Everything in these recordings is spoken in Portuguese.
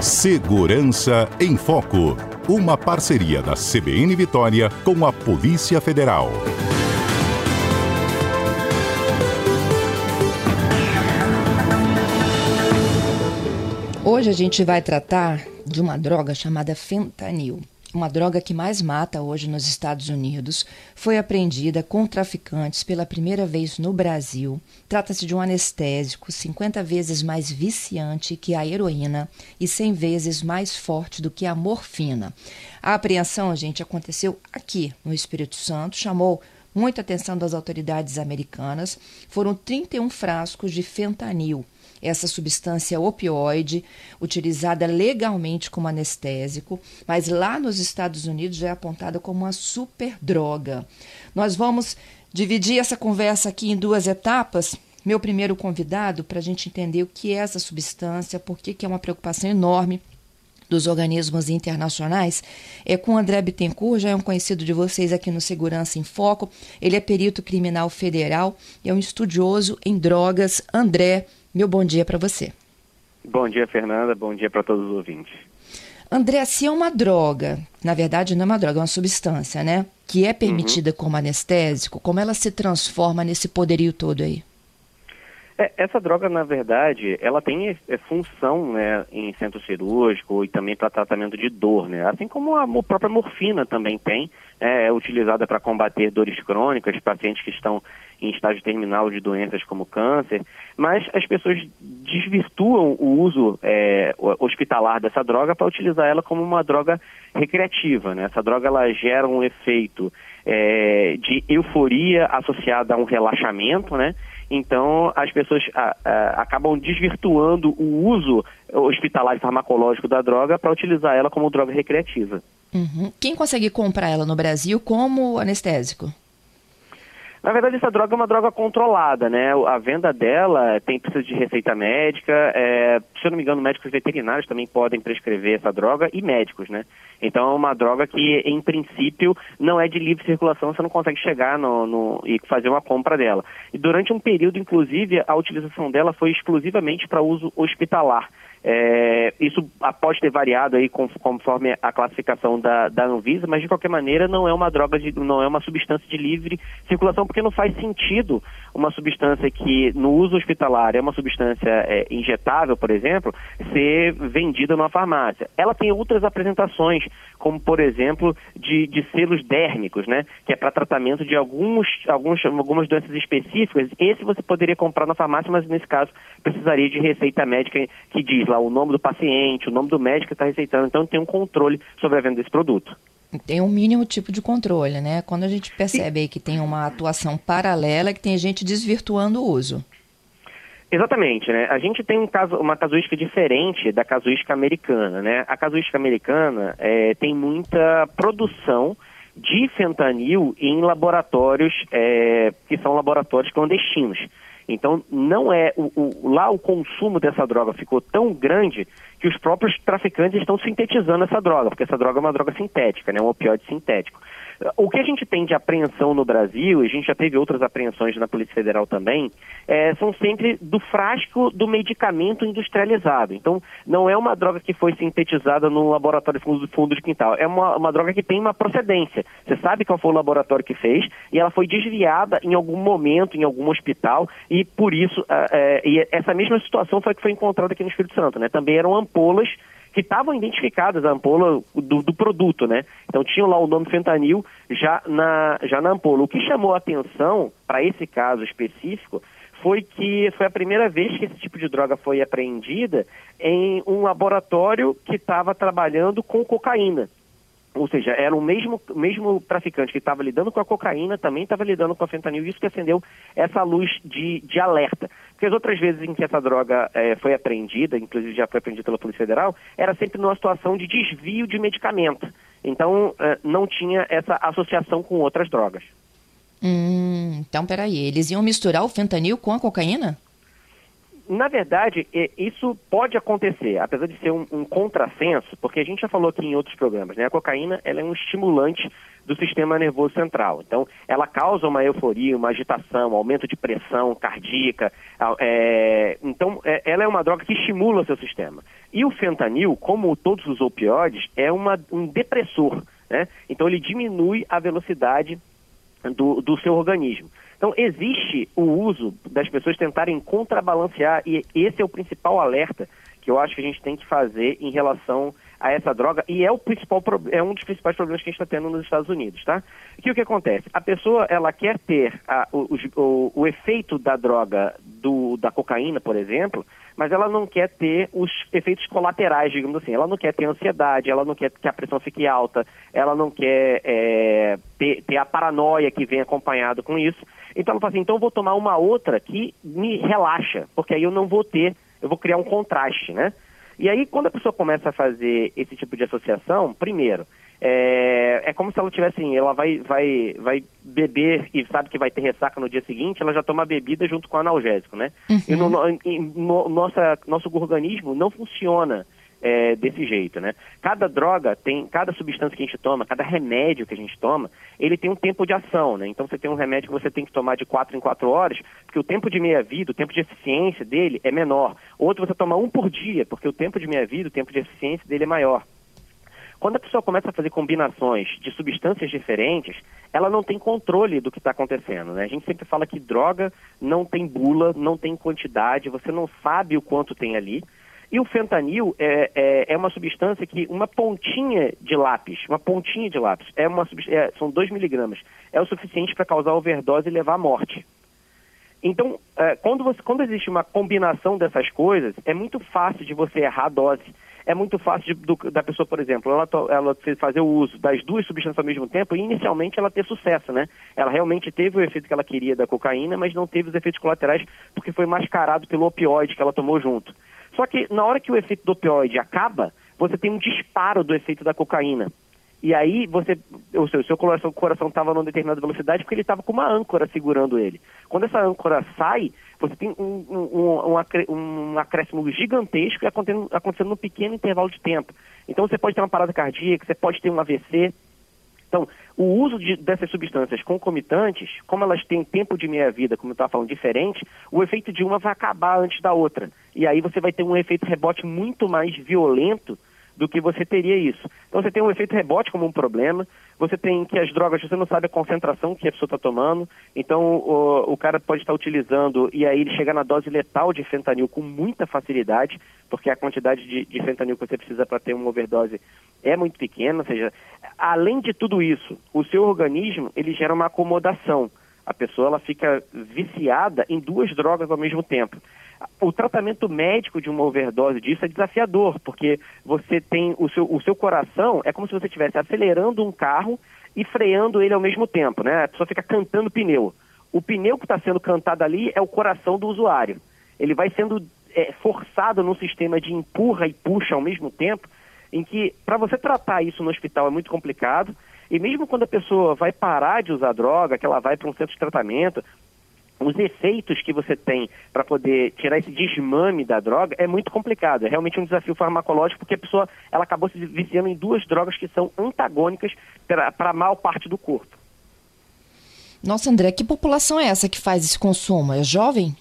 Segurança em Foco. Uma parceria da CBN Vitória com a Polícia Federal. Hoje a gente vai tratar de uma droga chamada fentanil uma droga que mais mata hoje nos Estados Unidos, foi apreendida com traficantes pela primeira vez no Brasil. Trata-se de um anestésico 50 vezes mais viciante que a heroína e 100 vezes mais forte do que a morfina. A apreensão, gente, aconteceu aqui no Espírito Santo, chamou muita atenção das autoridades americanas. Foram 31 frascos de fentanil essa substância opioide, utilizada legalmente como anestésico, mas lá nos Estados Unidos já é apontada como uma superdroga. Nós vamos dividir essa conversa aqui em duas etapas. Meu primeiro convidado, para a gente entender o que é essa substância, por que é uma preocupação enorme dos organismos internacionais é com André Bittencourt, já é um conhecido de vocês aqui no Segurança em Foco. Ele é perito criminal federal e é um estudioso em drogas. André, meu bom dia para você. Bom dia, Fernanda. Bom dia para todos os ouvintes. André, se é uma droga, na verdade não é uma droga, é uma substância, né? Que é permitida uhum. como anestésico, como ela se transforma nesse poderio todo aí? É, essa droga, na verdade, ela tem é, função né, em centro cirúrgico e também para tratamento de dor, né? Assim como a, própria morfina também tem, é, é utilizada para combater dores crônicas, pacientes que estão em estágio terminal de doenças como câncer, mas as pessoas desvirtuam o uso é, hospitalar dessa droga para utilizar ela como uma droga recreativa. Né? Essa droga ela gera um efeito é, de euforia associada a um relaxamento, né? Então, as pessoas a, a, acabam desvirtuando o uso hospitalar e farmacológico da droga para utilizar ela como droga recreativa. Uhum. Quem consegue comprar ela no Brasil como anestésico? Na verdade, essa droga é uma droga controlada, né? A venda dela tem precisa de receita médica. É, se eu não me engano, médicos veterinários também podem prescrever essa droga e médicos, né? Então é uma droga que, em princípio, não é de livre circulação, você não consegue chegar no, no, e fazer uma compra dela. E durante um período, inclusive, a utilização dela foi exclusivamente para uso hospitalar. É, isso pode ter variado aí conforme a classificação da, da Anvisa, mas de qualquer maneira não é uma droga, de, não é uma substância de livre circulação, porque não faz sentido uma substância que no uso hospitalar é uma substância é, injetável, por exemplo, ser vendida numa farmácia. Ela tem outras apresentações, como por exemplo de, de selos dérmicos, né, que é para tratamento de alguns, alguns, algumas doenças específicas. Esse você poderia comprar na farmácia, mas nesse caso precisaria de receita médica que diz lá lá o nome do paciente, o nome do médico que está receitando. Então tem um controle sobre a venda desse produto. Tem um mínimo tipo de controle, né? Quando a gente percebe aí que tem uma atuação paralela, que tem gente desvirtuando o uso. Exatamente, né? A gente tem um caso, uma casuística diferente da casuística americana, né? A casuística americana é, tem muita produção de fentanil em laboratórios é, que são laboratórios clandestinos. Então, não é o, o, lá o consumo dessa droga ficou tão grande que os próprios traficantes estão sintetizando essa droga, porque essa droga é uma droga sintética, né, um opioide sintético. O que a gente tem de apreensão no Brasil, e a gente já teve outras apreensões na Polícia Federal também, é, são sempre do frasco do medicamento industrializado. Então, não é uma droga que foi sintetizada no laboratório fundo, fundo de quintal. É uma, uma droga que tem uma procedência. Você sabe qual foi o laboratório que fez e ela foi desviada em algum momento, em algum hospital, e por isso, é, e essa mesma situação foi que foi encontrada aqui no Espírito Santo. Né? Também eram ampolas que estavam identificadas a ampola do, do, produto, né? Então tinham lá o nome fentanil já na, já na ampola. O que chamou a atenção para esse caso específico foi que foi a primeira vez que esse tipo de droga foi apreendida em um laboratório que estava trabalhando com cocaína. Ou seja, era o mesmo, mesmo traficante que estava lidando com a cocaína, também estava lidando com a fentanil, isso que acendeu essa luz de, de alerta. Porque as outras vezes em que essa droga é, foi apreendida, inclusive já foi apreendida pela Polícia Federal, era sempre numa situação de desvio de medicamento. Então, é, não tinha essa associação com outras drogas. Hum, então, peraí, eles iam misturar o fentanil com a cocaína? Na verdade, isso pode acontecer, apesar de ser um, um contrassenso, porque a gente já falou aqui em outros programas, né? A cocaína ela é um estimulante do sistema nervoso central. Então, ela causa uma euforia, uma agitação, aumento de pressão cardíaca. É, então, é, ela é uma droga que estimula o seu sistema. E o fentanil, como todos os opioides, é uma, um depressor. Né? Então, ele diminui a velocidade do, do seu organismo. Então, existe o uso das pessoas tentarem contrabalancear, e esse é o principal alerta que eu acho que a gente tem que fazer em relação a essa droga, e é, o principal, é um dos principais problemas que a gente está tendo nos Estados Unidos, tá? Que o que acontece? A pessoa, ela quer ter a, o, o, o, efeito da droga, do, da cocaína, por exemplo, mas ela não quer ter os efeitos colaterais, digamos assim. Ela não quer ter ansiedade, ela não quer que a pressão fique alta, ela não quer é, ter, ter, a paranoia que vem acompanhado com isso. Então ela fala assim, então eu vou tomar uma outra que me relaxa, porque aí eu não vou ter, eu vou criar um contraste, né? E aí, quando a pessoa começa a fazer esse tipo de associação, primeiro, é, é como se ela tivesse assim, ela vai, vai, vai beber e sabe que vai ter ressaca no dia seguinte, ela já toma a bebida junto com o analgésico, né? Uhum. E no, no, no, nossa, nosso organismo não funciona é, desse jeito, né? Cada droga tem, cada substância que a gente toma, cada remédio que a gente toma, ele tem um tempo de ação, né? Então você tem um remédio que você tem que tomar de 4 em 4 horas, porque o tempo de meia-vida, o tempo de eficiência dele é menor. Outro você toma um por dia, porque o tempo de meia-vida, o tempo de eficiência dele é maior. Quando a pessoa começa a fazer combinações de substâncias diferentes, ela não tem controle do que está acontecendo. Né? A gente sempre fala que droga não tem bula, não tem quantidade, você não sabe o quanto tem ali. E o fentanil é, é, é, uma substância que uma pontinha de lápis, uma pontinha de lápis, é uma, é, são 2 miligramas, é o suficiente para causar overdose e levar à morte. Então, é, quando, você, quando existe uma combinação dessas coisas, é muito fácil de você errar a dose. É muito fácil de, do, da pessoa, por exemplo, ela, ela fazer o uso das duas substâncias ao mesmo tempo e inicialmente ela ter sucesso, né? Ela realmente teve o efeito que ela queria da cocaína, mas não teve os efeitos colaterais porque foi mascarado pelo opioide que ela tomou junto. Só que na hora que o efeito do opioide acaba, você tem um disparo do efeito da cocaína. E aí você, o seu, seu coração estava numa determinada velocidade porque ele estava com uma âncora segurando ele. Quando essa âncora sai, você tem um, um, um, um acréscimo gigantesco acontecendo, acontecendo num pequeno intervalo de tempo. Então você pode ter uma parada cardíaca, você pode ter um AVC, então, o uso de, dessas substâncias concomitantes, como elas têm tempo de meia-vida, como eu estava falando, diferente, o efeito de uma vai acabar antes da outra. E aí você vai ter um efeito rebote muito mais violento do que você teria isso. Então você tem um efeito rebote como um problema, você tem que as drogas, você não sabe a concentração que a pessoa está tomando, então o, o, cara pode estar utilizando e aí ele chegar na dose letal de fentanil com muita facilidade, porque a quantidade de, de fentanil que você precisa para ter uma overdose é muito pequena, ou seja, além de tudo isso, o seu organismo ele gera uma acomodação. A pessoa ela fica viciada em duas drogas ao mesmo tempo o tratamento médico de uma overdose disso é desafiador, porque você tem o seu, o seu coração, é como se você estivesse acelerando um carro e freando ele ao mesmo tempo, né? A pessoa fica cantando pneu. O pneu que está sendo cantado ali é o coração do usuário. Ele vai sendo é, forçado num sistema de empurra e puxa ao mesmo tempo, em que para você tratar isso no hospital é muito complicado. E mesmo quando a pessoa vai parar de usar droga, que ela vai para um centro de tratamento, os efeitos que você tem para poder tirar esse desmame da droga é muito complicado. É realmente um desafio farmacológico porque a pessoa ela acabou se viciando em duas drogas que são antagônicas para a maior parte do corpo. Nossa, André, que população é essa que faz esse consumo? É jovem?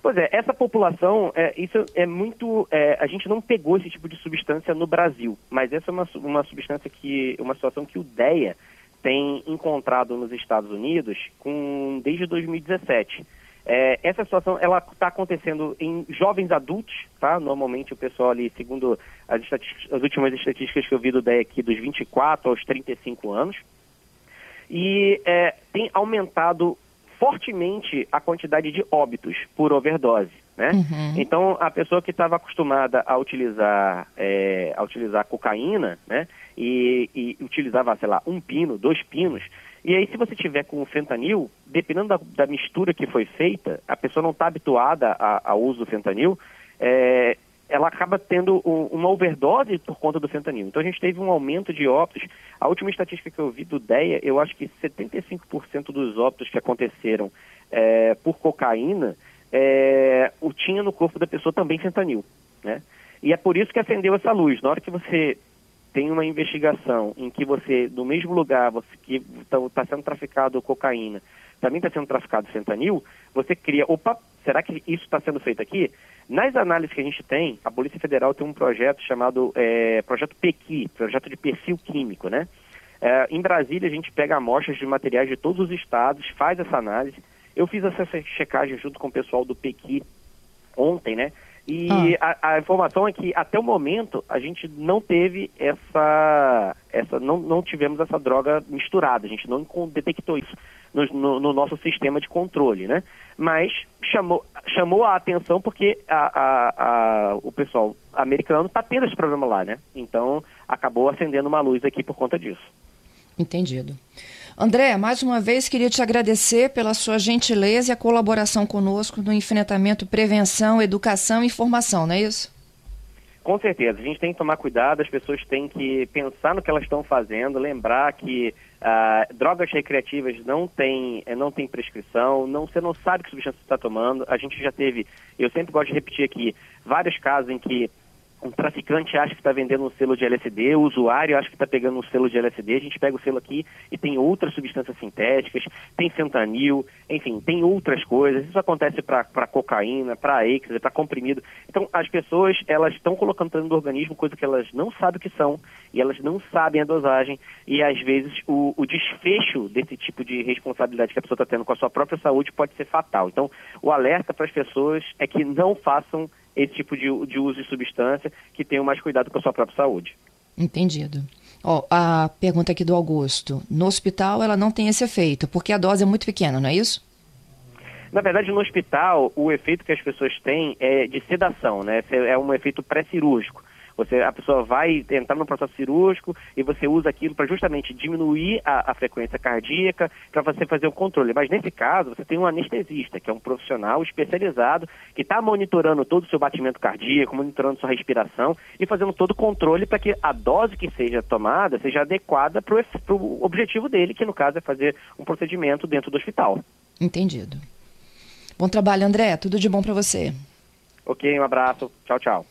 Pois é, essa população, é, isso é muito. É, a gente não pegou esse tipo de substância no Brasil, mas essa é uma, uma substância que. uma situação que o DEA tem encontrado nos Estados Unidos com, desde 2017. É, essa situação está acontecendo em jovens adultos, tá? Normalmente o pessoal ali, segundo as, as últimas estatísticas que eu vi do DEA aqui, dos 24 aos 35 anos. E é, tem aumentado fortemente a quantidade de óbitos por overdose. Né? Uhum. Então, a pessoa que estava acostumada a utilizar, é, a utilizar cocaína, né? E, e, utilizava, sei lá, um pino, dois pinos, e aí se você tiver com o fentanil, dependendo da, da mistura que foi feita, a pessoa não está habituada ao uso do fentanil, é, ela acaba tendo um, uma overdose por conta do fentanil. Então a gente teve um aumento de óbitos. A última estatística que eu vi do DEA, eu acho que 75% dos óbitos que aconteceram é, por cocaína é, o tinha no corpo da pessoa também fentanil, né? E é por isso que acendeu essa luz. Na hora que você tem uma investigação em que você, no mesmo lugar você, que está tá sendo traficado cocaína, também está sendo traficado fentanil, você cria, opa, será que isso está sendo feito aqui? Nas análises que a gente tem, a Polícia Federal tem um projeto chamado é, Projeto PEQI, Projeto de Perfil Químico, né? É, em Brasília, a gente pega amostras de materiais de todos os estados, faz essa análise. Eu fiz essa checagem junto com o pessoal do PEQI ontem, né? E ah. a, a, informação é que até o momento a gente não teve essa, essa não, não tivemos essa droga misturada, a gente não detectou isso no, no, no nosso sistema de controle, né? Mas chamou, chamou a atenção porque a, a o pessoal americano está tendo esse problema lá, né? Então acabou acendendo uma luz aqui por conta disso. Entendido. André, mais uma vez queria te agradecer pela sua gentileza e a colaboração conosco no enfrentamento prevenção, educação e formação, não é isso? Com certeza, a gente tem que tomar cuidado, as pessoas têm que pensar no que elas estão fazendo, lembrar que uh, drogas recreativas não têm eh, não tem prescrição, não, você não sabe que substância você está tomando. A gente já teve, eu sempre gosto de repetir aqui, vários casos em que um traficante acha que está vendendo um selo de LSD, o usuário acha que está pegando um selo de LSD, a gente pega o selo aqui e tem outras substâncias sintéticas, tem fentanil, enfim, tem outras coisas. Isso acontece para cocaína, para êxtase, para comprimido. Então, as pessoas, elas estão colocando dentro do organismo coisa que elas não sabem o que são e elas não sabem a dosagem e, às vezes, o, o desfecho desse tipo de responsabilidade que a pessoa está tendo com a sua própria saúde pode ser fatal. Então, o alerta para as pessoas é que não façam esse tipo de, de uso de substância, que tenham mais cuidado com a sua própria saúde. Entendido. Oh, a pergunta aqui do Augusto. No hospital ela não tem esse efeito, porque a dose é muito pequena, não é isso? Na verdade, no hospital, o efeito que as pessoas têm é de sedação, né? É um efeito pré-cirúrgico. Você, a pessoa vai entrar no processo cirúrgico e você usa aquilo para justamente diminuir a, a frequência cardíaca, para você fazer o controle. Mas nesse caso, você tem um anestesista, que é um profissional especializado, que está monitorando todo o seu batimento cardíaco, monitorando sua respiração e fazendo todo o controle para que a dose que seja tomada seja adequada para o objetivo dele, que no caso é fazer um procedimento dentro do hospital. Entendido. Bom trabalho, André. Tudo de bom para você. Ok, um abraço. Tchau, tchau.